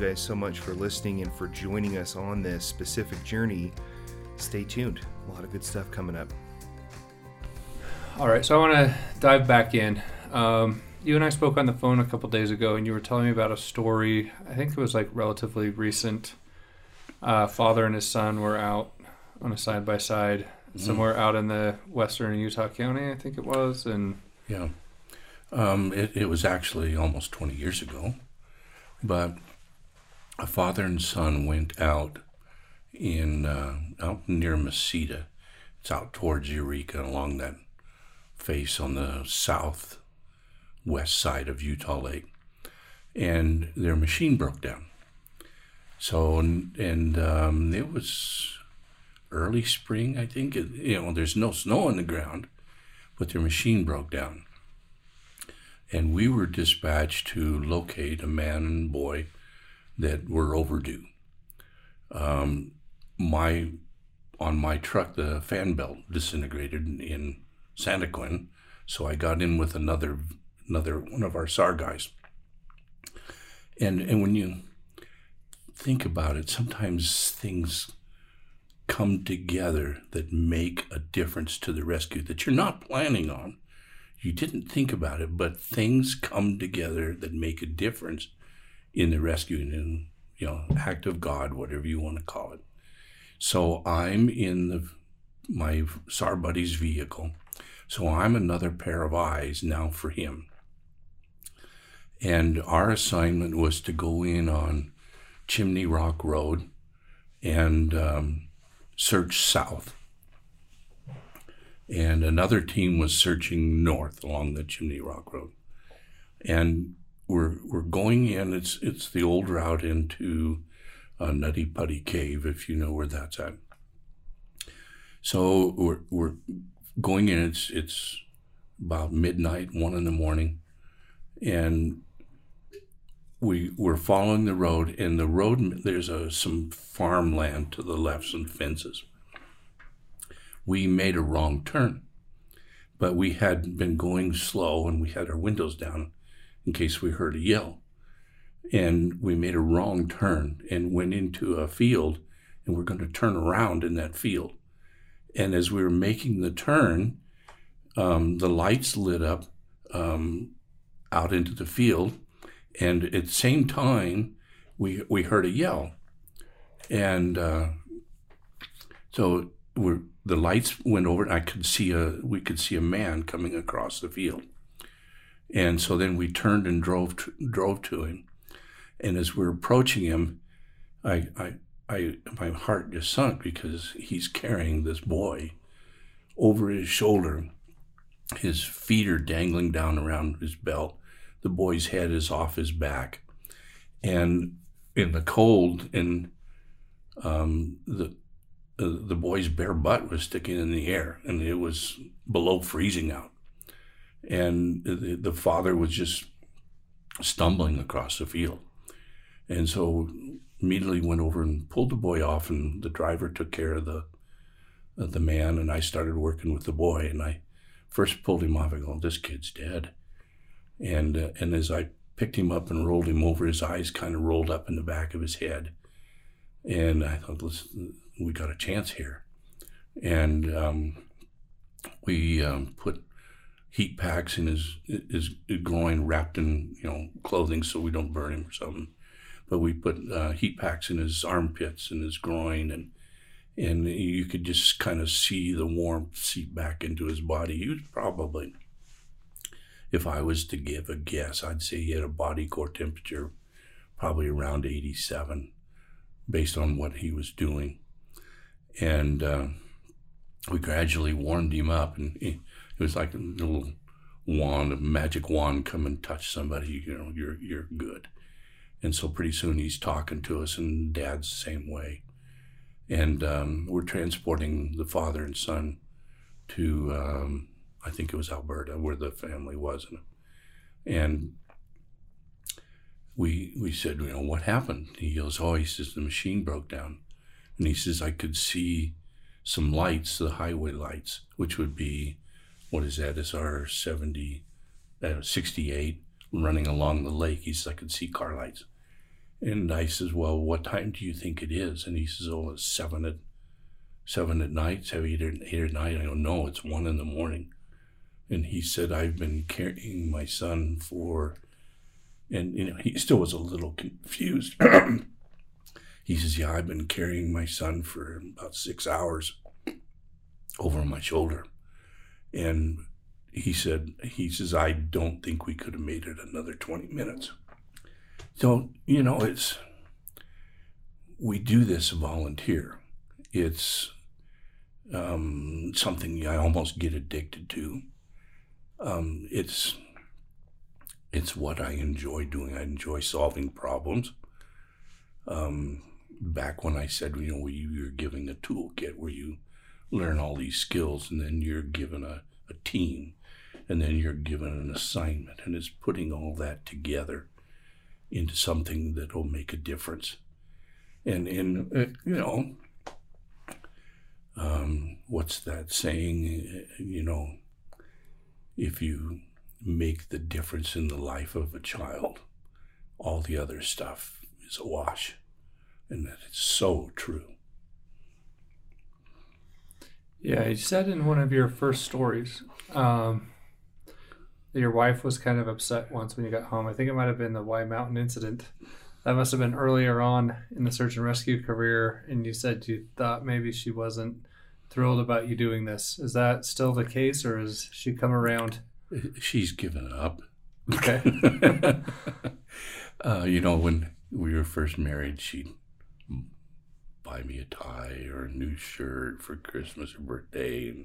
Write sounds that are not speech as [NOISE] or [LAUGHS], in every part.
guys so much for listening and for joining us on this specific journey. Stay tuned. A lot of good stuff coming up. All right, so I want to dive back in. Um, you and I spoke on the phone a couple days ago, and you were telling me about a story. I think it was like relatively recent. Uh, father and his son were out on a side by side somewhere out in the western Utah County, I think it was, and Yeah. Um, it, it was actually almost 20 years ago. But a father and son went out in uh, out near Mosida. It's out towards Eureka along that face on the south west side of Utah Lake. And their machine broke down. So, and, and um, it was early spring, I think. It, you know, there's no snow on the ground, but their machine broke down and we were dispatched to locate a man and boy that were overdue. Um, my on my truck, the fan belt disintegrated in Santaquin, so I got in with another another one of our SAR guys. And and when you think about it, sometimes things come together that make a difference to the rescue that you're not planning on you didn't think about it, but things come together that make a difference in the rescue and you know act of God, whatever you want to call it. So I'm in the my SAR buddy's vehicle, so I'm another pair of eyes now for him. And our assignment was to go in on Chimney Rock Road and um, search south and another team was searching north along the Chimney Rock Road. And we're we're going in. It's it's the old route into uh, Nutty Putty Cave, if you know where that's at. So we're we're going in. It's it's about midnight, one in the morning, and we we're following the road. And the road there's a some farmland to the left, some fences we made a wrong turn. But we had been going slow and we had our windows down in case we heard a yell. And we made a wrong turn and went into a field and we're going to turn around in that field. And as we were making the turn, um, the lights lit up um, out into the field. And at the same time, we, we heard a yell. And uh, so the lights went over and I could see a we could see a man coming across the field. And so then we turned and drove to, drove to him. And as we are approaching him, I, I I my heart just sunk because he's carrying this boy over his shoulder. His feet are dangling down around his belt. The boy's head is off his back. And in the cold and um, the the boy's bare butt was sticking in the air and it was below freezing out. And the, the father was just stumbling across the field. And so immediately went over and pulled the boy off and the driver took care of the of the man and I started working with the boy and I first pulled him off I go this kid's dead and uh, and as I picked him up and rolled him over his eyes kind of rolled up in the back of his head and I thought let's we got a chance here. And um, we um, put heat packs in his his groin, wrapped in you know clothing so we don't burn him or something. But we put uh, heat packs in his armpits and his groin, and and you could just kind of see the warmth seep back into his body. He was probably, if I was to give a guess, I'd say he had a body core temperature probably around 87 based on what he was doing and uh, we gradually warmed him up, and he, it was like a little wand, a magic wand, come and touch somebody, you know, you're you're good. And so pretty soon he's talking to us, and Dad's the same way. And um, we're transporting the father and son to, um, I think it was Elberta, where the family was, and, we we said, you know, what happened? He goes, oh, he says the machine broke down. And he says, I could see some lights, the highway lights, which would be, what is that? Is our 70, uh, 68 running along the lake. He says, I could see car lights. And I says, Well, what time do you think it is? And he says, Oh, it's seven at seven at night, seven, eight, or, eight at night. I go, No, it's one in the morning. And he said, I've been carrying my son for and you know, he still was a little confused. [CLEARS THROAT] he says, Yeah, I've been carrying my son for about six hours over my shoulder. And he said, he says, I don't think we could have made it another 20 minutes. So, you know, it's, we do this volunteer. It's um, something I almost get addicted to. Um, it's, it's what I enjoy doing. I enjoy solving problems. Um, back when I said, you know, you're giving a toolkit where you learn all these skills and then you're given a, a team and then you're given an assignment and it's putting all that together into something that will make a difference. And, and uh, you know, um, what's that saying? You know, if you make the difference in the life of a child, all the other stuff is a wash. And that is so true. Yeah, you said in one of your first stories um, that your wife was kind of upset once when you got home. I think it might have been the Y Mountain incident. That must have been earlier on in the search and rescue career. And you said you thought maybe she wasn't thrilled about you doing this. Is that still the case, or has she come around? She's given up. Okay. [LAUGHS] uh, you know, when we were first married, she'd buy me a tie or a new shirt for Christmas or birthday, and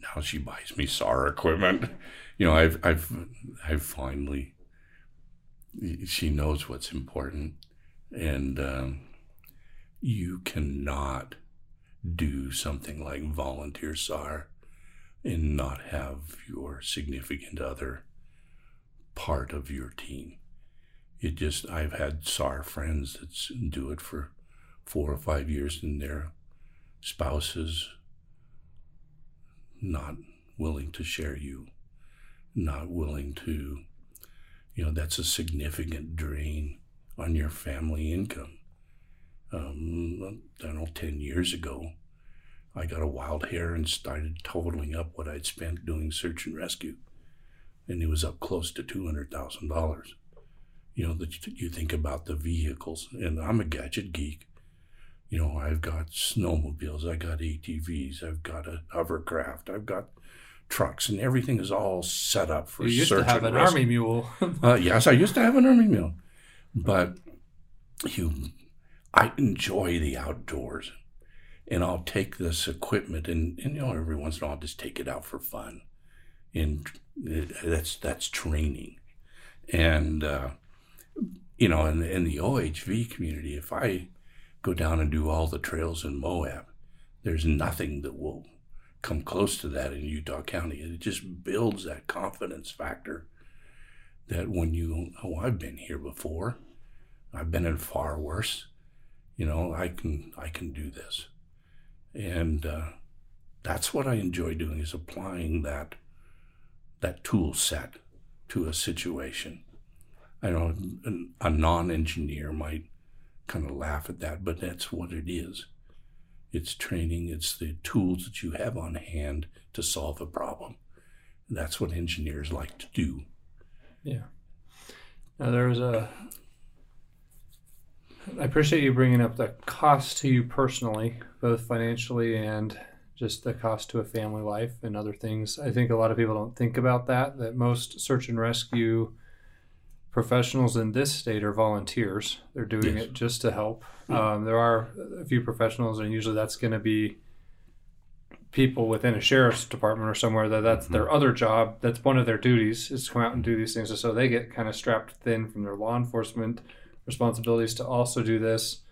now she buys me SAR equipment. [LAUGHS] You know, I've, I've, I've finally. She knows what's important, and um, you cannot do something like volunteer SAR and not have your significant other part of your team. It just, I've had SAR friends that do it for four or five years and their spouses not willing to share you, not willing to, you know, that's a significant drain on your family income. Um, I don't know, 10 years ago, I got a wild hair and started totaling up what I'd spent doing search and rescue. And it was up close to $200,000. You know, that you think about the vehicles, and I'm a gadget geek. You know, I've got snowmobiles, I've got ATVs, I've got a hovercraft, I've got trucks, and everything is all set up for You used to have an rescue. army mule. [LAUGHS] Uh, yes, I used to have an army mule, but you, I enjoy the outdoors, and I'll take this equipment and, and you know every once in a while I'll just take it out for fun, and that's that's training, and uh, you know in, in the OHV community, if I go down and do all the trails in Moab, there's nothing that will come close to that in Utah County. It just builds that confidence factor that when you oh I've been here before, I've been in far worse, you know I can I can do this, and uh, that's what I enjoy doing is applying that that tool set to a situation. I know a non-engineer might kind of laugh at that, but that's what it is. It's training. It's the tools that you have on hand to solve a problem. That's what engineers like to do. Yeah. Now there was a. I appreciate you bringing up the cost to you personally, both financially and just the cost to a family life and other things. I think a lot of people don't think about that. That most search and rescue professionals in this state are volunteers. They're doing Yes. it just to help. Um, there are a few professionals, and usually that's going to be people within a sheriff's department or somewhere that that's their other job. That's one of their duties is to come out and do these things. And so they get kind of strapped thin from their law enforcement responsibilities to also do this.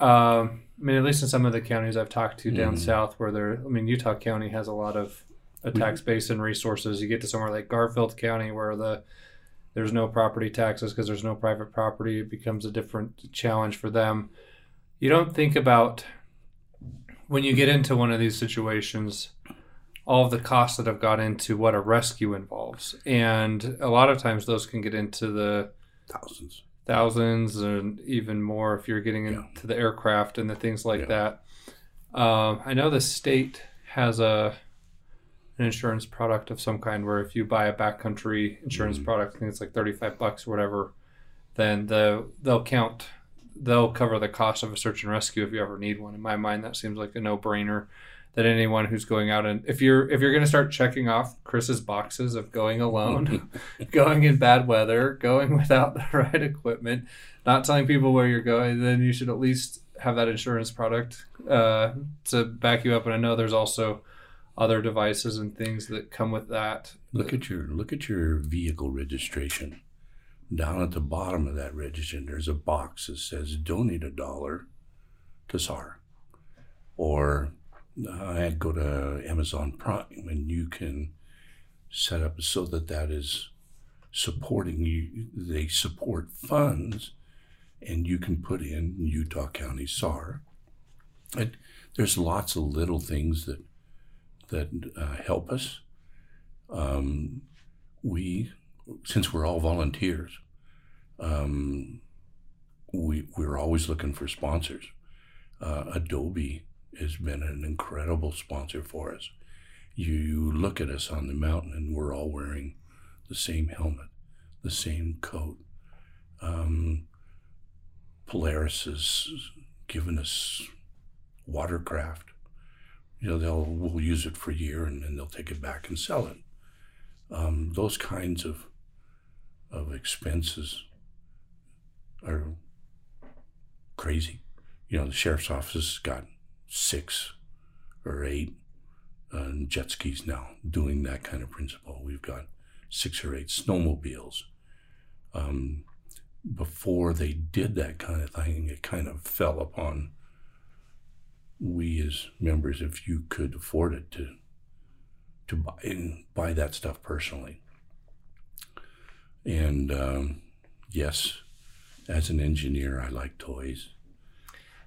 Um, I mean, at least in some of the counties I've talked to down Mhm. south, where they're, I mean, Utah County has a lot of a tax base and resources. You get to somewhere like Garfield County, where the there's no property taxes because there's no private property. It becomes a different challenge for them. You don't think about when you get into one of these situations, all the costs that have got into what a rescue involves, and a lot of times those can get into the Thousands. thousands and even more if you're getting into Yeah. the aircraft and the things like Yeah. that. Um, I know the state has a an insurance product of some kind where if you buy a backcountry insurance Mhm. product, I think it's like thirty five bucks or whatever, then the they'll count they'll cover the cost of a search and rescue if you ever need one. In my mind, that seems like a no brainer. That anyone who's going out and if you're if you're going to start checking off Chris's boxes of going alone, [LAUGHS] [LAUGHS] going in bad weather, going without the [LAUGHS] right equipment, not telling people where you're going, then you should at least have that insurance product uh, to back you up. And I know there's also other devices and things that come with that. Look at your look at your vehicle registration. Down at the bottom of that registration, there's a box that says "Donate a dollar to SAR," or uh, go to Amazon Prime and you can set up so that that is supporting you. They support funds, and you can put in Utah County SAR. And there's lots of little things that that uh, help us. Um, we, since we're all volunteers, um, we we're always looking for sponsors. Uh, Adobe has been an incredible sponsor for us. You, look at us on the mountain, and we're all wearing the same helmet, the same coat. Um, Polaris has given us watercraft. You know, they'll we'll use it for a year, and then they'll take it back and sell it. Um, those kinds of of expenses are crazy. You know, the sheriff's office has got six or eight uh, jet skis now doing that kind of principle. We've got six or eight snowmobiles. Um, before they did that kind of thing, it kind of fell upon we as members, if you could afford it, to to buy and buy that stuff personally. And um, yes, as an engineer, I like toys.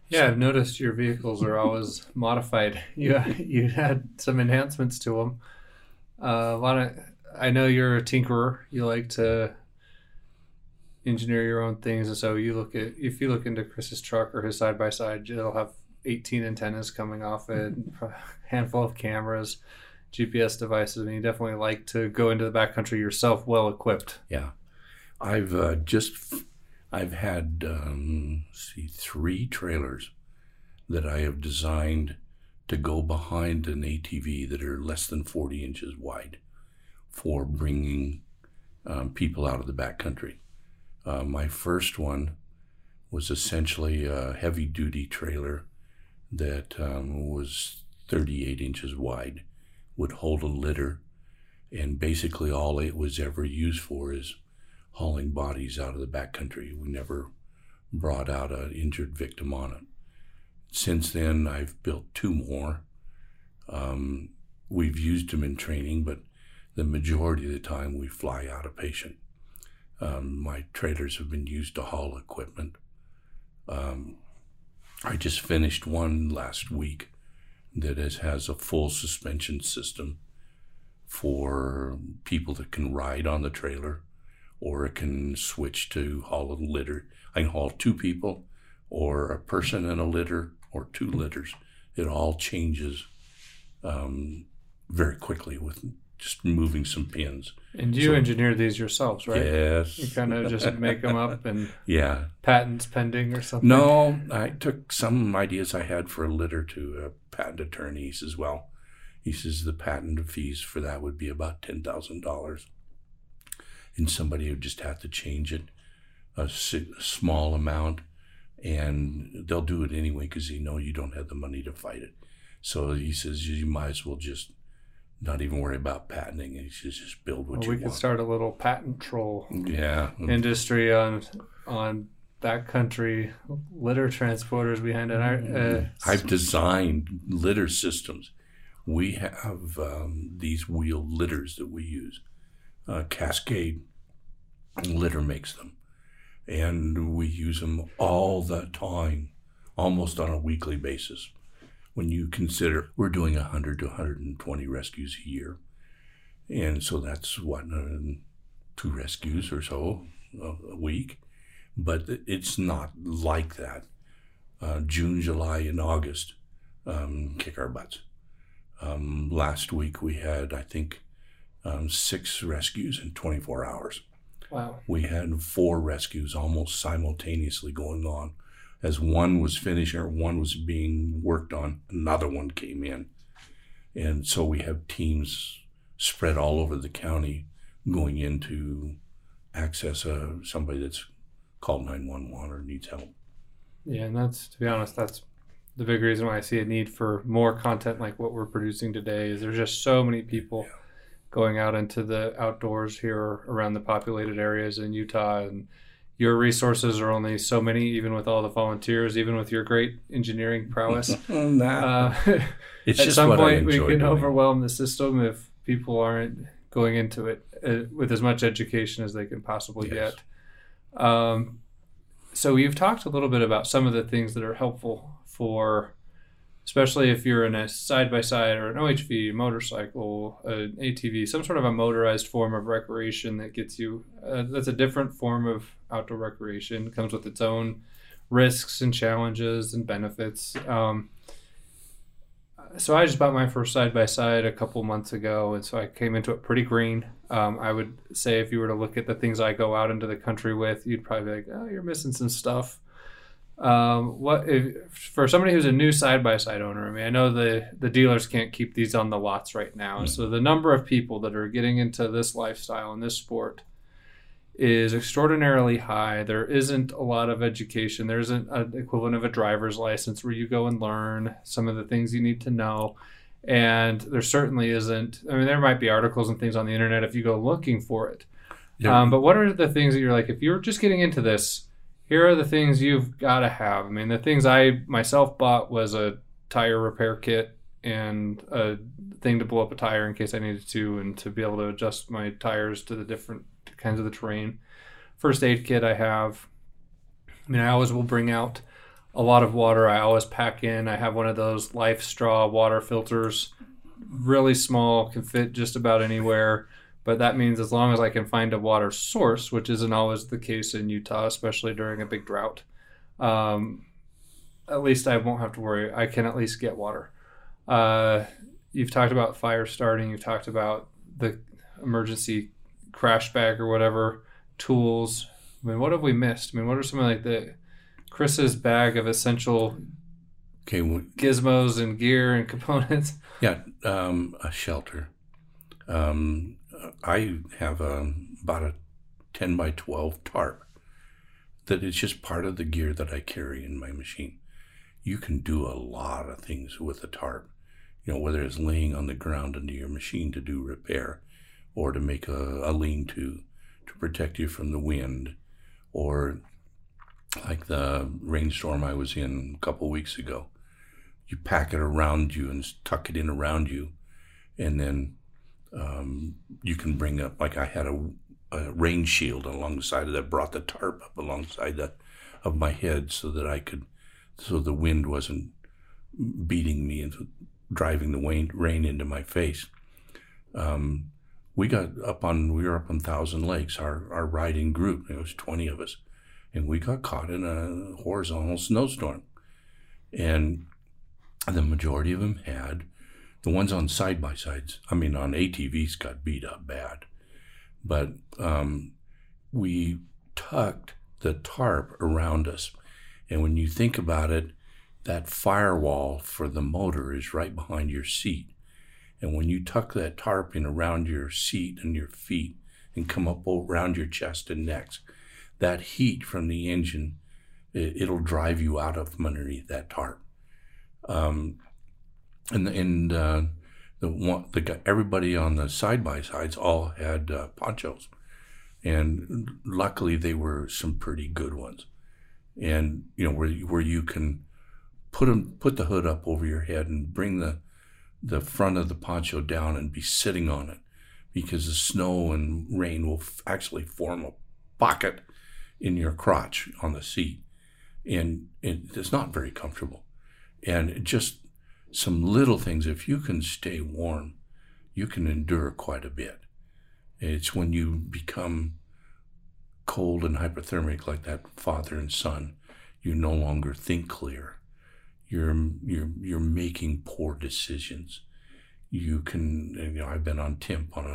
Yeah, I've noticed your vehicles are always [LAUGHS] modified. You you had some enhancements to them. Uh, a lot of I know you're a tinkerer. You like to engineer your own things, and so you look at if you look into Chris's truck or his side by side, it'll have 18 antennas coming off it, a handful of cameras, GPS devices. I mean, you definitely like to go into the backcountry yourself, well equipped. Yeah, I've uh, just I've had um, see three trailers that I have designed to go behind an ATV that are less than 40 inches wide for bringing um, people out of the backcountry. Uh, my first one was essentially a heavy duty trailer that um, was 38 inches wide, would hold a litter, and basically all it was ever used for is hauling bodies out of the backcountry. We never brought out an injured victim on it. Since then, I've built two more. Um, we've used them in training, but the majority of the time we fly out a patient. Um, my trailers have been used to haul equipment. Um, I just finished one last week that is, has a full suspension system for people that can ride on the trailer or it can switch to haul a litter. I can haul two people or a person in a litter or two litters. It all changes um, very quickly with just moving some pins. And you So- engineer these yourselves, right? Yes. You kind of just make them up and [LAUGHS] yeah. patents pending or something. No, I took some ideas I had for a litter to a patent attorney. He says, well, he says the patent fees for that would be about $10,000. And somebody would just have to change it a, si- a small amount and they'll do it anyway because they know you don't have the money to fight it. So he says you might as well just not even worry about patenting. He says just build what Well, you we could start a little patent troll yeah. industry on on that country litter transporters behind it. Uh, I've designed litter systems. We have um, these wheel litters that we use. Uh, Cascade Litter makes them, and we use them all the time, almost on a weekly basis. When you consider we're doing 100 to 120 rescues a year, and so that's what uh, two rescues or so a, a week. but it's not like that. Uh, June, July, and August um, kick our butts. Um, last week we had, I think, um, six rescues in 24 hours. Wow. We had four rescues almost simultaneously going on. As one was finishing or one was being worked on, another one came in. And so we have teams spread all over the county going in to access uh, somebody that's called 911 or needs help. Yeah, and that's to be honest, that's the big reason why I see a need for more content like what we're producing today. Is there's just so many people Yeah. going out into the outdoors here around the populated areas in Utah, and your resources are only so many, even with all the volunteers, even with your great engineering prowess. [LAUGHS] Nah, uh, [LAUGHS] it's at just some what point, we can doing. overwhelm the system if people aren't going into it uh, with as much education as they can possibly Yes. get. Um, so you've talked a little bit about some of the things that are helpful for, especially if you're in a side by side or an OHV, motorcycle, an ATV, some sort of a motorized form of recreation that gets you. Uh, that's a different form of outdoor recreation. Comes with its own risks and challenges and benefits. Um, so I just bought my first side by side a couple months ago, and so I came into it pretty green. Um, I would say if you were to look at the things I go out into the country with, you'd probably be like, "Oh, you're missing some stuff." Um, what if, for somebody who's a new side by side owner? I mean, I know the the dealers can't keep these on the lots right now, Mm. so the number of people that are getting into this lifestyle and this sport is extraordinarily high. There isn't a lot of education. There isn't an equivalent of a driver's license where you go and learn some of the things you need to know. And there certainly isn't. I mean, there might be articles and things on the internet if you go looking for it. There- Um, but what are the things that you're like, if you're just getting into this, here are the things you've got to have. I mean, the things I myself bought was a tire repair kit and a thing to blow up a tire in case I needed to, and to be able to adjust my tires to the different kinds of the terrain. First aid kit I have. I mean, I always will bring out a lot of water. I always pack in. I have one of those LifeStraw water filters, really small, can fit just about anywhere. But that means as long as I can find a water source, which isn't always the case in Utah, especially during a big drought, um, at least I won't have to worry. I can at least get water. Uh, you've talked about fire starting. You've talked about the emergency crash bag or whatever tools. I mean, what have we missed? I mean, what are some of like the Chris's bag of essential okay, well, gizmos and gear and [LAUGHS] components? yeah, um, a shelter. Um, I have a, about a 10 by 12 tarp that is just part of the gear that I carry in my machine. You can do a lot of things with a tarp, you know, whether it's laying on the ground under your machine to do repair or to make a, a lean to to protect you from the wind or like the rainstorm I was in a couple weeks ago. You pack it around you and tuck it in around you, and then um, you can bring up like I had a, a rain shield alongside of that, brought the tarp up alongside that of my head so that I could, so the wind wasn't beating me and driving the rain, into my face. Um, we got up on we were up on Thousand Lakes, our our riding group. There was twenty of us, and we got caught in a horizontal snowstorm, and the majority of them had the ones on side by sides. I mean, on ATVs got beat up bad, but um, we tucked the tarp around us, and when you think about it, that firewall for the motor is right behind your seat. And when you tuck that tarp in around your seat and your feet and come up around your chest and necks, that heat from the engine, it, it'll drive you out of underneath that tarp. Um, and and uh, the one, the everybody on the side by sides all had uh, ponchos, and luckily they were some pretty good ones, and you know where where you can put them put the hood up over your head and bring the the front of the poncho down and be sitting on it. Because the snow and rain will f- actually form a pocket in your crotch on the seat. And it, it's not very comfortable. And just some little things if you can stay warm you can endure quite a bit it's when you become cold and hypothermic like that father and son, you no longer think clear. You're you're you're making poor decisions. You can you know I've been on TIMP on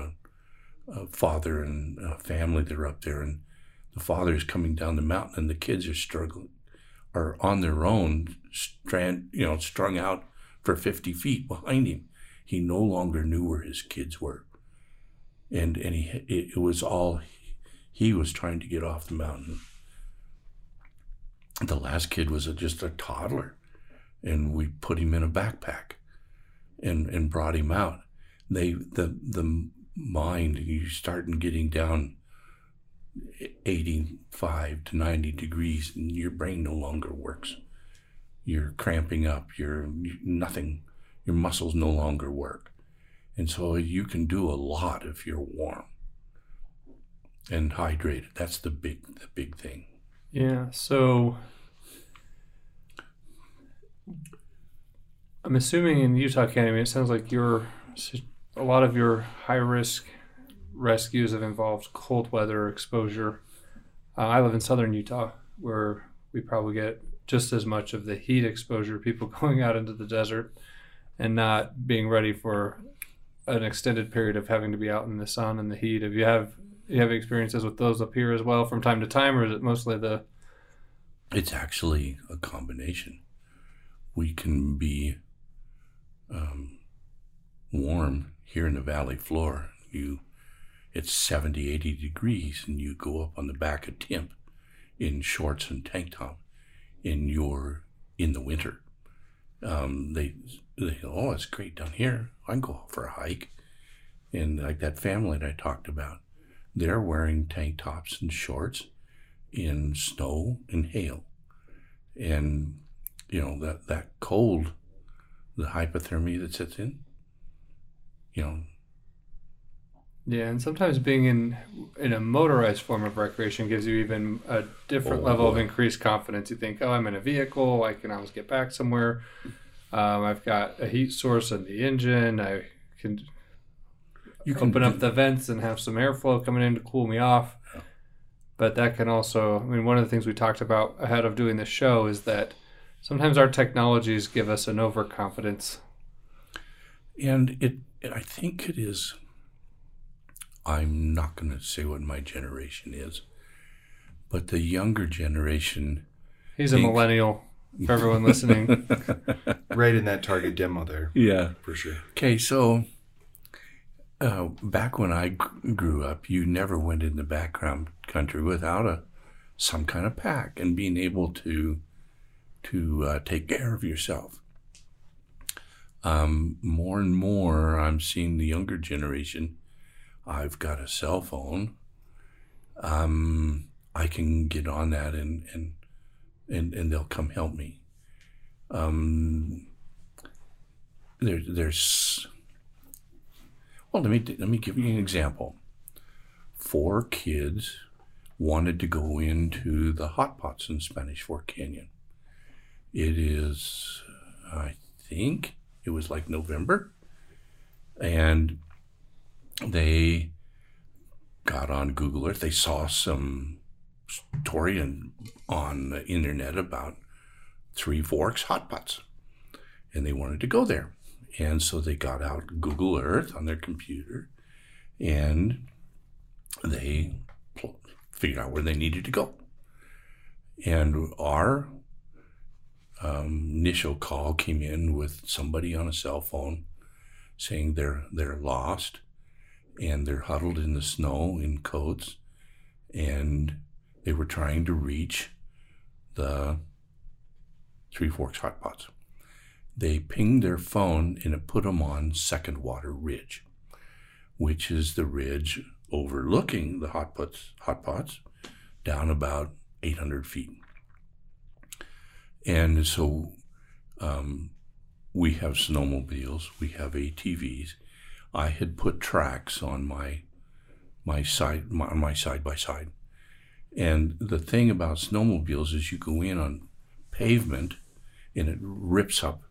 a, a father and a family that are up there, and the father is coming down the mountain, and the kids are struggling, are on their own, strand you know strung out for fifty feet behind him. He no longer knew where his kids were, and and he it, it was all he was trying to get off the mountain. The last kid was a, just a toddler, and we put him in a backpack, and and brought him out. They the the mind you start getting down 85 to 90 degrees and your brain no longer works you're cramping up you're nothing your muscles no longer work and so you can do a lot if you're warm and hydrated. That's the big the big thing. Yeah. So I'm assuming in Utah County, it sounds like your a lot of your high risk rescues have involved cold weather exposure. Uh, I live in southern Utah, where we probably get just as much of the heat exposure. People [LAUGHS] going out into the desert and not being ready for an extended period of having to be out in the sun and the heat. If you have you have experiences with those up here as well from time to time, or is it mostly the? It's actually a combination. We can be um, warm here in the valley floor. You, it's 70, 80 degrees, and you go up on the back of Timp in shorts and tank top, and you're in the winter. Um, they, they, oh, it's great down here. I can go out for a hike. And like that family that I talked about, they're wearing tank tops and shorts in snow and hail. And, you know, that, that cold, the hypothermia that sets in, you know. Yeah, and sometimes being in in a motorized form of recreation gives you even a different oh, level boy. of increased confidence. You think, oh, I'm in a vehicle, I can always get back somewhere. Um, I've got a heat source in the engine. I can you can open up the vents and have some airflow coming in to cool me off. But that can also, I mean, one of the things we talked about ahead of doing the show is that sometimes our technologies give us an overconfidence. And it, I think it is, I'm not going to say what my generation is, but the younger generation. He's think, a millennial for everyone listening. [LAUGHS] right in that target demo there. Yeah. For sure. Okay, so uh, back when I g- grew up, you never went in the background country without a some kind of pack and being able to to uh, take care of yourself. Um, more and more, I'm seeing the younger generation. I've got a cell phone. Um, I can get on that and and and, and they'll come help me. Um, there, there's well, let me let me give you an example. Four kids wanted to go into the hot pots in Spanish Fork Canyon. It is, I think, it was like November, and they got on Google Earth. They saw some story in, on the internet about Three Forks hot pots, and they wanted to go there. And so they got out Google Earth on their computer and they pl- figured out where they needed to go. And our um, initial call came in with somebody on a cell phone saying they're they're lost and they're huddled in the snow in coats and they were trying to reach the Three Forks hot pots they pinged their phone and it put them on Second Water Ridge, which is the ridge overlooking the hot pots, hot pots down about 800 feet. And so um, we have snowmobiles, we have ATVs. I had put tracks on my my side my, my side by side. And the thing about snowmobiles is you go in on pavement and it rips up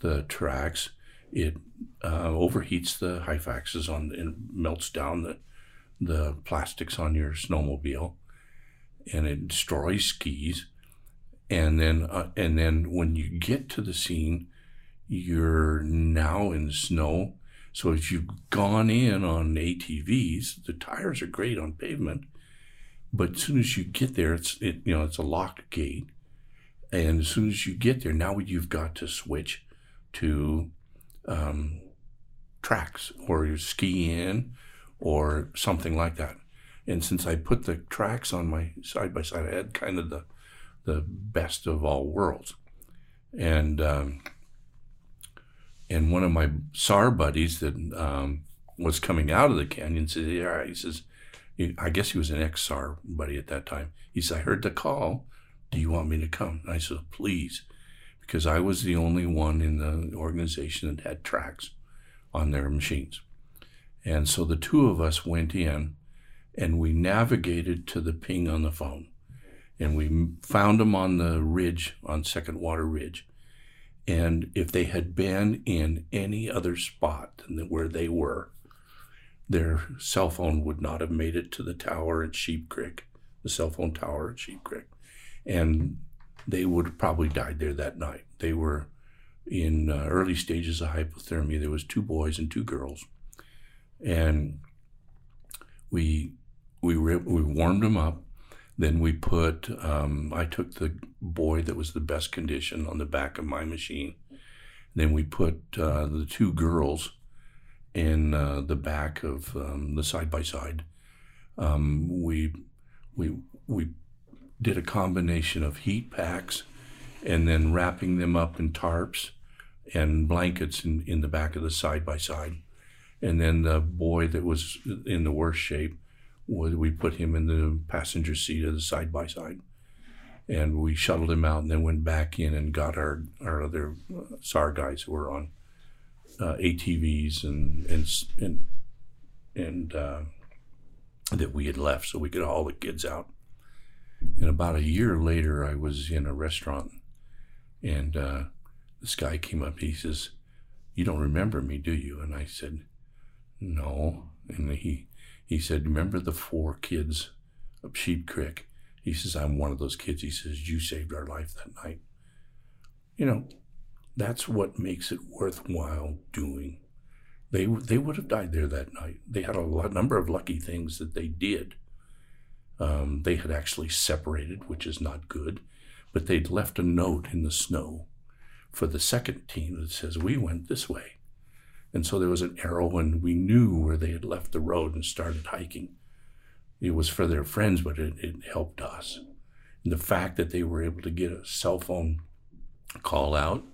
the tracks, it uh, overheats the Hyfaxes on and melts down the the plastics on your snowmobile, and it destroys skis. And then, uh, and then when you get to the scene, you're now in snow. So if you've gone in on ATVs, the tires are great on pavement, but as soon as you get there, it's it you know it's a locked gate, and as soon as you get there, now you've got to switch to um, tracks or you ski in or something like that. And since I put the tracks on my side by side, I had kind of the the best of all worlds. And um, and one of my SAR buddies that um, was coming out of the canyon said, "Yeah," he says, I guess he was an ex SAR buddy at that time. He said, "I heard the call. Do you want me to come?" And I said, "Please," because I was the only one in the organization that had tracks on their machines. And so the two of us went in and we navigated to the ping on the phone. And we found them on the ridge, on Second Water Ridge. And if they had been in any other spot than where they were, their cell phone would not have made it to the tower at Sheep Creek, the cell phone tower at Sheep Creek. And they would have probably died there that night. They were in uh, early stages of hypothermia. There was two boys and two girls, and we we we warmed them up. Then we put um, I took the boy that was the best condition on the back of my machine. Then we put uh, the two girls in uh, the back of um, the side by side. We we we did a combination of heat packs and then wrapping them up in tarps and blankets in, in the back of the side by side. And then the boy that was in the worst shape, we put him in the passenger seat of the side by side. And we shuttled him out and then went back in and got our, our other SAR guys who were on uh, ATVs and, and, and, and uh, that we had left so we could haul the kids out. And about a year later, I was in a restaurant and uh, this guy came up. He says, "You don't remember me, do you?" And I said, "No." And he he said, "Remember the four kids of Sheep Creek?" He says, "I'm one of those kids." He says, "You saved our life that night." You know, that's what makes it worthwhile doing. They they would have died there that night. They had a lot, number of lucky things that they did. Um, they had actually separated, which is not good, but they'd left a note in the snow for the second team that says, We went this way. And so there was an arrow, and we knew where they had left the road and started hiking. It was for their friends, but it, it helped us. And the fact that they were able to get a cell phone call out,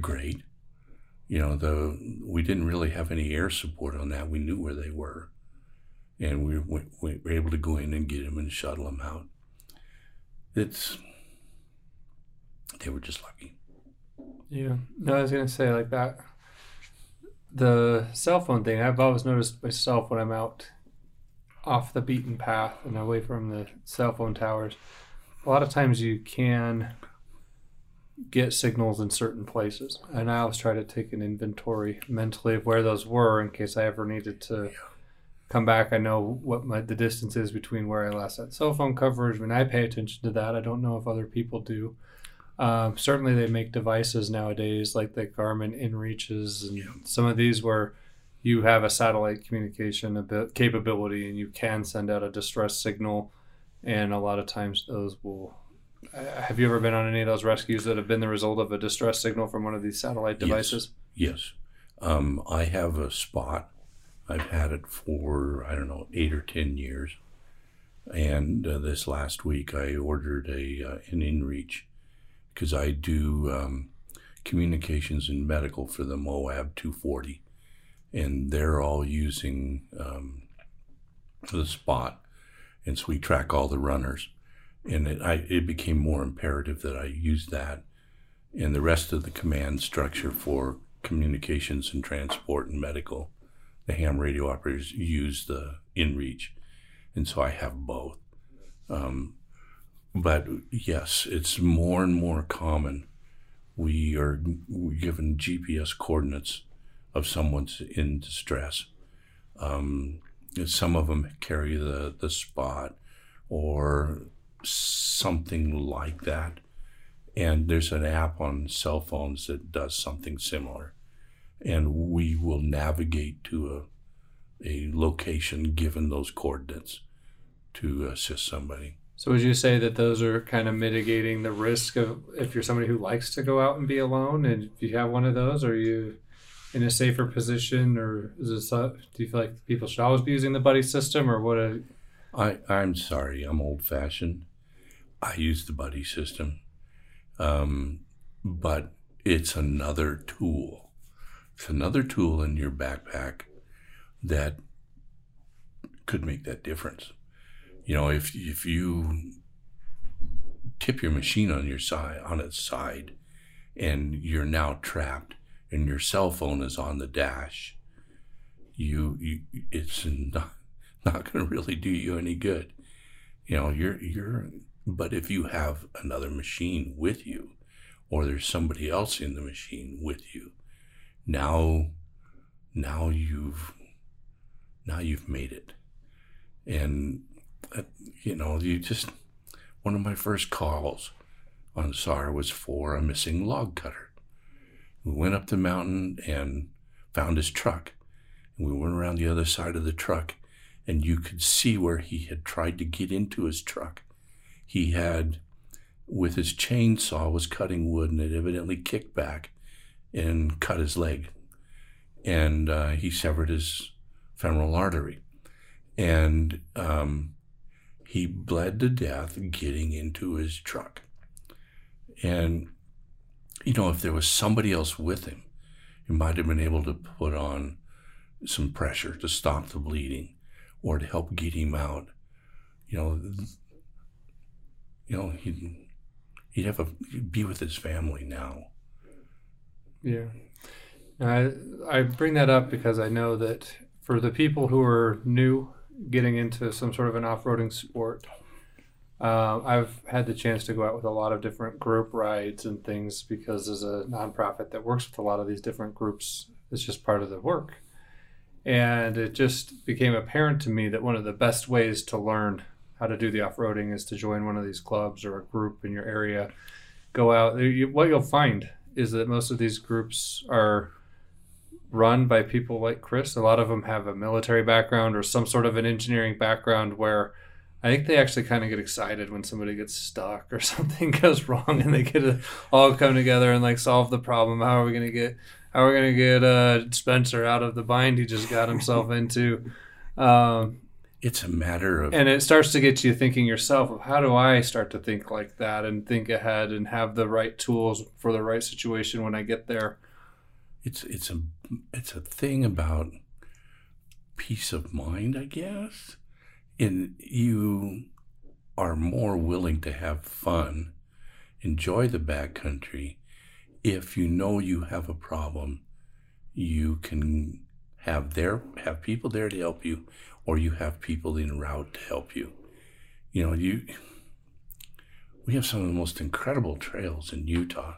great. You know, the we didn't really have any air support on that. We knew where they were, and we, we, we were able to go in and get them and shuttle them out. It's they were just lucky. Yeah. No, I was gonna say like that. The cell phone thing, I've always noticed myself when I'm out off the beaten path and away from the cell phone towers. A lot of times you can get signals in certain places. And I always try to take an inventory mentally of where those were in case I ever needed to come back. I know what my the distance is between where I last had cell phone coverage. When I pay attention to that, I don't know if other people do. Um, certainly, they make devices nowadays like the Garmin InReaches and yeah. some of these where you have a satellite communication capability and you can send out a distress signal. And a lot of times, those will. Uh, have you ever been on any of those rescues that have been the result of a distress signal from one of these satellite devices? Yes. yes. Um, I have a spot. I've had it for, I don't know, eight or 10 years. And uh, this last week, I ordered a uh, an InReach because I do um, communications and medical for the Moab 240, and they're all using um, the spot, and so we track all the runners, and it, I, it became more imperative that I use that, and the rest of the command structure for communications and transport and medical, the ham radio operators use the InReach, and so I have both. Um, but yes, it's more and more common. We are given GPS coordinates of someone's in distress. Um, some of them carry the, the spot, or something like that. And there's an app on cell phones that does something similar. And we will navigate to a, a location given those coordinates to assist somebody. So would you say that those are kind of mitigating the risk of if you're somebody who likes to go out and be alone, and if you have one of those, are you in a safer position, or is this? Do you feel like people should always be using the buddy system, or what? A, I I'm sorry, I'm old fashioned. I use the buddy system, um, but it's another tool. It's another tool in your backpack that could make that difference you know, if if you tip your machine on your side on its side, and you're now trapped, and your cell phone is on the dash, you, you it's not not going to really do you any good. You know, you're you're. But if you have another machine with you, or there's somebody else in the machine with you, now, now you've now you've made it, and you know, you just one of my first calls on SAR was for a missing log cutter. We went up the mountain and found his truck. And we went around the other side of the truck, and you could see where he had tried to get into his truck. He had, with his chainsaw, was cutting wood, and it evidently kicked back and cut his leg. And uh, he severed his femoral artery. And um, he bled to death getting into his truck. And, you know, if there was somebody else with him, he might have been able to put on some pressure to stop the bleeding or to help get him out. You know, you know, he'd, he'd have a, he'd be with his family now. Yeah. I, I bring that up because I know that for the people who are new getting into some sort of an off-roading sport. Uh, I've had the chance to go out with a lot of different group rides and things because as a nonprofit that works with a lot of these different groups, it's just part of the work. And it just became apparent to me that one of the best ways to learn how to do the off-roading is to join one of these clubs or a group in your area. Go out. What you'll find is that most of these groups are run by people like Chris. A lot of them have a military background or some sort of an engineering background where I think they actually kind of get excited when somebody gets stuck or [LAUGHS] something goes wrong and they get to all come together and like solve the problem. How are we going to get how are we going to get uh, Spencer out of the bind he just got himself [LAUGHS] into? Um, it's a matter of and it starts to get you thinking yourself of how do I start to think like that and think ahead and have the right tools for the right situation when I get there it's it's a it's a thing about peace of mind, I guess. And you are more willing to have fun, enjoy the backcountry, if you know you have a problem, you can have there have people there to help you, or you have people en route to help you. You know, you we have some of the most incredible trails in Utah.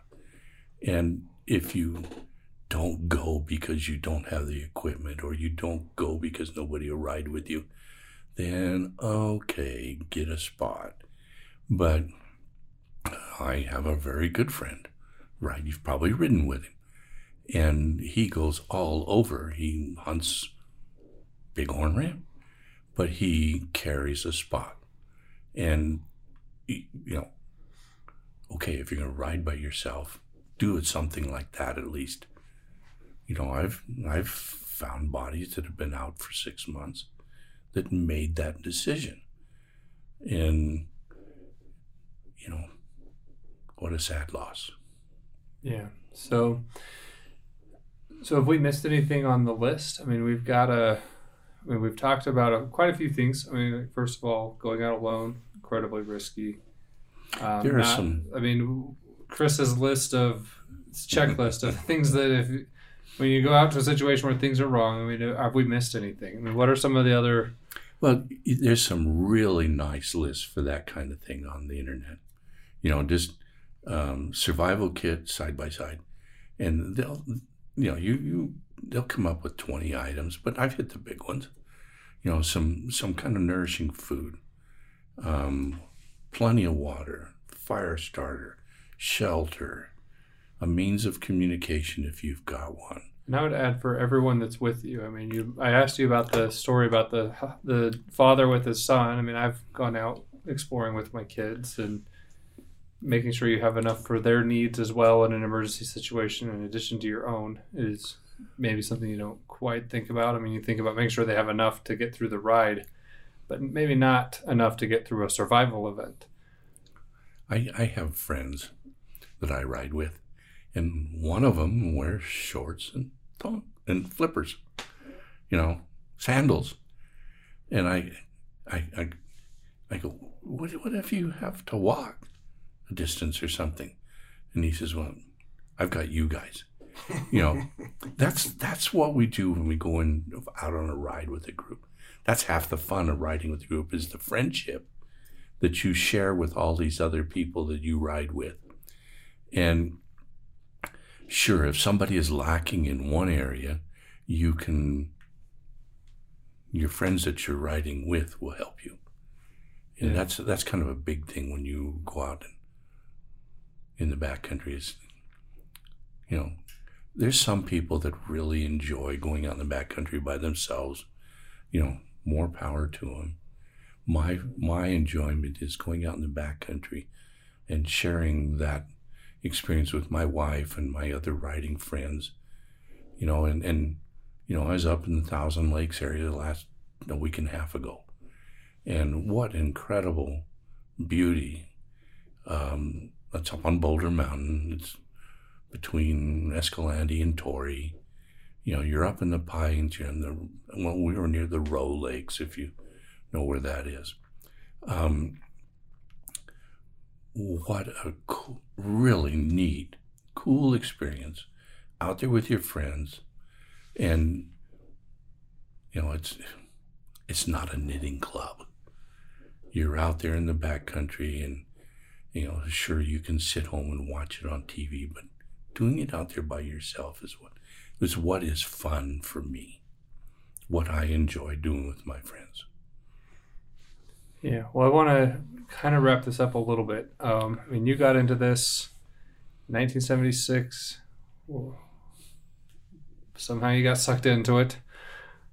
And if you don't go because you don't have the equipment or you don't go because nobody will ride with you, then okay, get a spot. But I have a very good friend, right? You've probably ridden with him. And he goes all over. He hunts bighorn ram, but he carries a spot. And, you know, okay, if you're going to ride by yourself, do it something like that at least you know, I've I've found bodies that have been out for six months that made that decision, and you know, what a sad loss. Yeah. So, so have we missed anything on the list? I mean, we've got a. I mean, we've talked about a, quite a few things. I mean, first of all, going out alone, incredibly risky. Um, there are not, some. I mean, Chris's list of checklist of things that if when you go out to a situation where things are wrong, I mean, have we missed anything? I mean, what are some of the other? Well, there's some really nice lists for that kind of thing on the internet. You know, just um, survival kit side by side, and they'll, you know, you you they'll come up with 20 items, but I've hit the big ones. You know, some some kind of nourishing food, um, plenty of water, fire starter, shelter, a means of communication if you've got one. And I would add for everyone that's with you. I mean, you. I asked you about the story about the the father with his son. I mean, I've gone out exploring with my kids and making sure you have enough for their needs as well in an emergency situation, in addition to your own, is maybe something you don't quite think about. I mean, you think about making sure they have enough to get through the ride, but maybe not enough to get through a survival event. I, I have friends that I ride with, and one of them wears shorts and thong and flippers, you know, sandals, and I, I, I, I go, what, what if you have to walk a distance or something? And he says, well, I've got you guys. You know, [LAUGHS] that's that's what we do when we go in out on a ride with a group. That's half the fun of riding with a group is the friendship that you share with all these other people that you ride with. And sure, if somebody is lacking in one area, you can, your friends that you're riding with will help you. And Yeah. that's, that's kind of a big thing when you go out and in the backcountry is, you know, there's some people that really enjoy going out in the backcountry by themselves. You know, more power to them my my enjoyment is going out in the backcountry and sharing that experience with my wife and my other riding friends. You know, and and you know, I was up in the Thousand Lakes area the last a week and a half ago, and what incredible beauty! Um, that's up on Boulder Mountain. It's between Escalante and Torrey. You know, you're up in the pines. You're in the well, we were near the Row Lakes, if you know where that is. Um, what a cool, really neat, cool experience out there with your friends, and you know it's it's not a knitting club. You're out there in the backcountry, and you know, sure you can sit home and watch it on TV, but doing it out there by yourself is what is what is fun for me. What I enjoy doing with my friends. Yeah, well, I want to kind of wrap this up a little bit. Um, I mean, you got into this 1976. Well, Somehow you got sucked into it.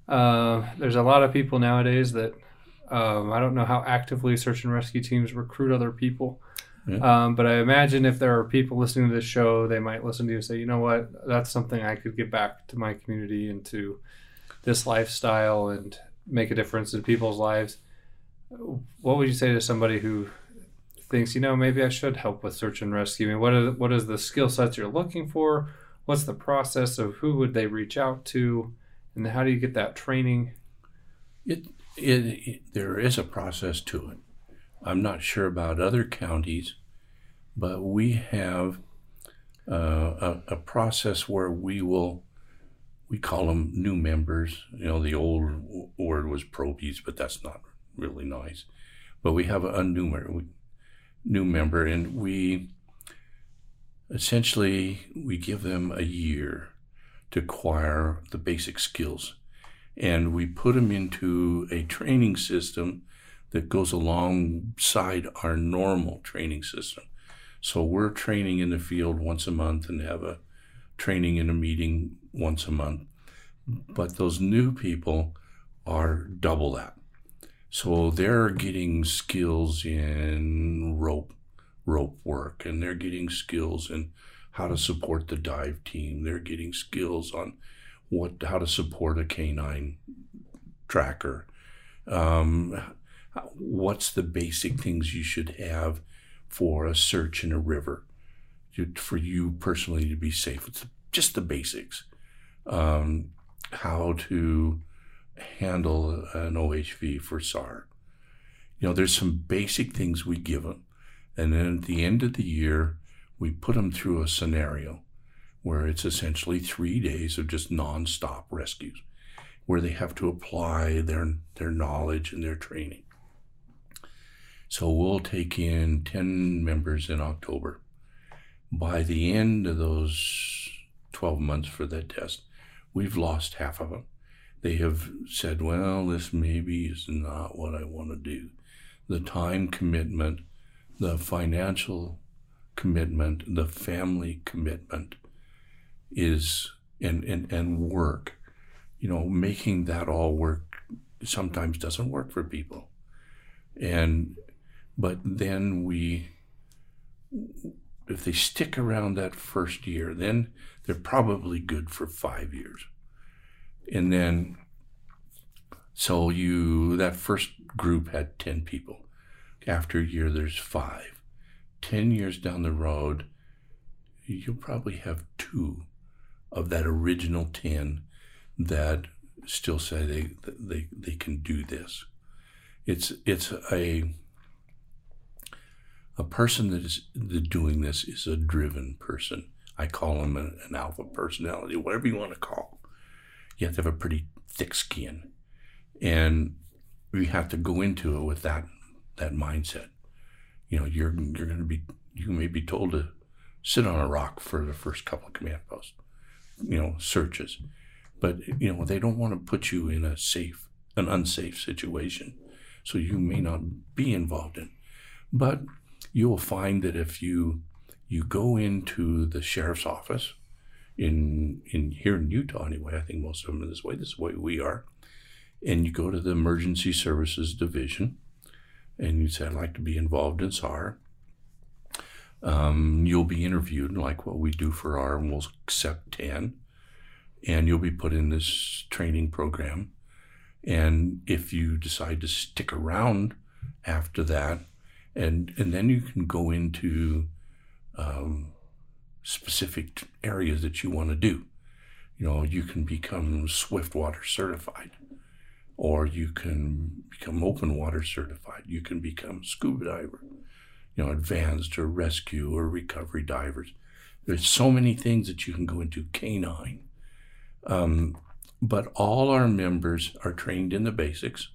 Uh, there's a lot of people nowadays that um, I don't know how actively search and rescue teams recruit other people. Yeah. Um, but I imagine if there are people listening to this show, they might listen to you and say, you know what, that's something I could give back to my community and to this lifestyle and make a difference in people's lives what would you say to somebody who thinks, you know, maybe I should help with search and rescue? I mean, what are what is the skill sets you're looking for? What's the process of who would they reach out to, and how do you get that training? It, it, it there is a process to it. I'm not sure about other counties, but we have uh, a, a process where we will we call them new members. You know, the old word was probies, but that's not really nice. But we have a, new member, new member, and we essentially we give them a year to acquire the basic skills and we put them into a training system that goes alongside our normal training system. So we're training in the field once a month and have a training in a meeting once a month. But those new people are double that. So they're getting skills in rope rope work and they're getting skills in how to support the dive team. They're getting skills on what how to support a canine tracker. Um, what's the basic things you should have for a search in a river for you personally to be safe? It's just the basics. Um, how to handle an OHV for SAR. You know, there's some basic things we give them, and then at the end of the year, we put them through a scenario where it's essentially three days of just nonstop rescues, where they have to apply their their knowledge and their training. So we'll take in ten members in October. By the end of those twelve months for that test, we've lost half of them. They have said, "Well, this maybe is not what I want to do." The time commitment the financial commitment, the family commitment is and and and work. You know, making that all work sometimes doesn't work for people. And but then we if they stick around that first year, then they're probably good for five years. And then, so you, that first group had 10 people. After a year, there's five. 10 years down the road, you'll probably have two of that original 10 that still say they, they, they can do this. It's, it's a, a person that is doing this is a driven person. I call them an, an alpha personality, whatever you want to call. You have to have a pretty thick skin, and you have to go into it with that that mindset. You know, you're you're to be you may be told to sit on a rock for the first couple of command posts, you know, searches, but you know they don't want to put you in a safe, an unsafe situation, so you may not be involved in. But you will find that if you you go into the sheriff's office in in here in Utah anyway, I think most of them are this way. This is the way we are, and you go to the emergency services division, and you say, "I'd like to be involved in SAR." Um, you'll be interviewed like what we do for our, and we'll accept ten, and you'll be put in this training program. And if you decide to stick around after that, and and then you can go into um, specific areas that you want to do. You know, you can become Swiftwater certified, or you can become open water certified. You can become scuba diver, you know, advanced or rescue or recovery divers. There's so many things that you can go into. Canine, um, but all our members are trained in the basics,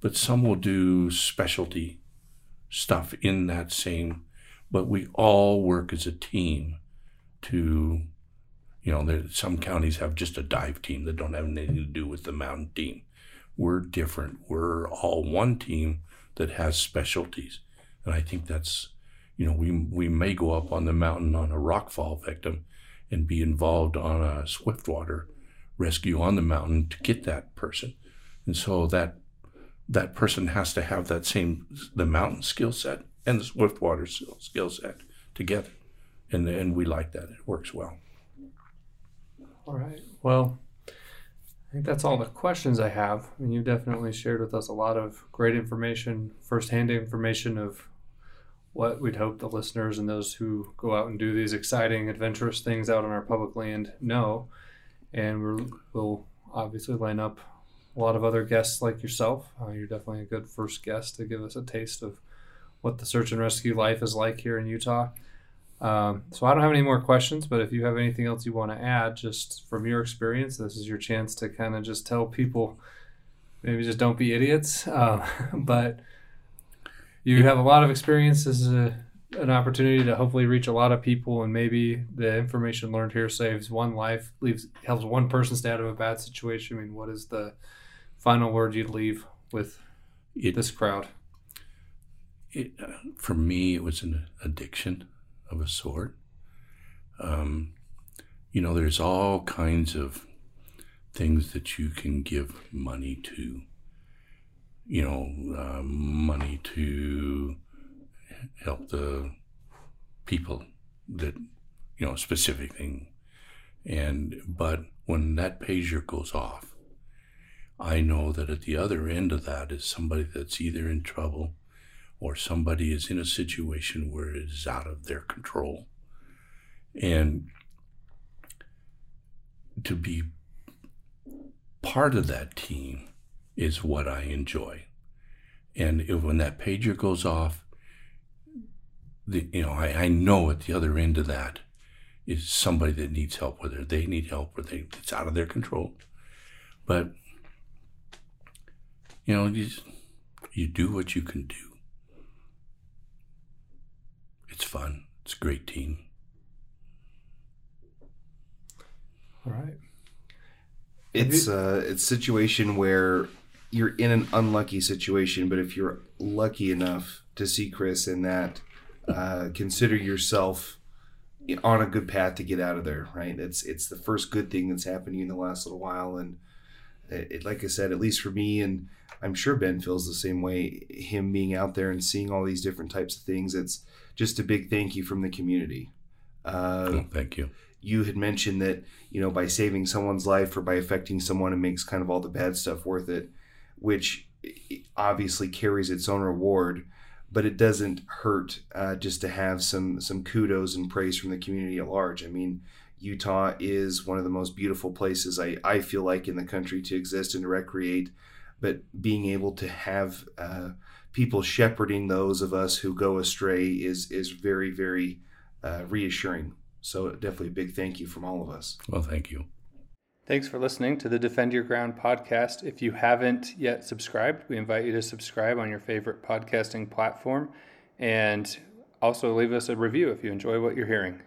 but some will do specialty stuff in that same, but we all work as a team to, you know, there, some counties have just a dive team that don't have anything to do with the mountain team. We're different. We're all one team that has specialties. And I think that's, you know, we, we may go up on the mountain on a rockfall victim and be involved on a swiftwater rescue on the mountain to get that person. And so that that person has to have that same the mountain skill set and the swiftwater skill set together and and we like that. It works well. All right. Well i think that's all the questions i have. I mean, you definitely shared with us a lot of great information firsthand information of what we'd hope the listeners and those who go out and do these exciting adventurous things out on our public land know. And we will obviously line up a lot of other guests like yourself. Uh, you're definitely a good first guest to give us a taste of what the search and rescue life is like here in Utah. Um, so I don't have any more questions, but if you have anything else you want to add, just from your experience, this is your chance to kind of just tell people, maybe just don't be idiots. Uh, [LAUGHS] but you have a lot of experience. This is a, an opportunity to hopefully reach a lot of people, and maybe the information learned here saves one life, leaves helps one person stay out of a bad situation. I mean, what is the final word you'd leave with it, this crowd? It, uh, for me, it was an addiction of a sort. Um, you know, there's all kinds of things that you can give money to. You know, uh, money to help the people that you know specific thing, and but when that pager goes off, I know that at the other end of that is somebody that's either in trouble or somebody is in a situation where it is out of their control. And to be part of that team is what I enjoy. And if, when that pager goes off, the, you know, I, I know at the other end of that is somebody that needs help, whether they need help or they, it's out of their control. But you know, you, you do what you can do. It's fun. It's a great team. All right. It's uh, it's a situation where you're in an unlucky situation, but if you're lucky enough to see Chris in that, uh, consider yourself on a good path to get out of there. Right? It's it's the first good thing that's happened to you in the last little while, and it, it, like I said, at least for me, and I'm sure Ben feels the same way. Him being out there and seeing all these different types of things, it's just a big thank you from the community. Uh, oh, thank you you had mentioned that you know by saving someone's life or by affecting someone it makes kind of all the bad stuff worth it which obviously carries its own reward but it doesn't hurt uh, just to have some some kudos and praise from the community at large i mean utah is one of the most beautiful places i, I feel like in the country to exist and to recreate but being able to have uh, people shepherding those of us who go astray is is very very uh, reassuring so definitely a big thank you from all of us. Well, thank you. Thanks for listening to the Defend Your Ground podcast. If you haven't yet subscribed, we invite you to subscribe on your favorite podcasting platform and also leave us a review if you enjoy what you're hearing.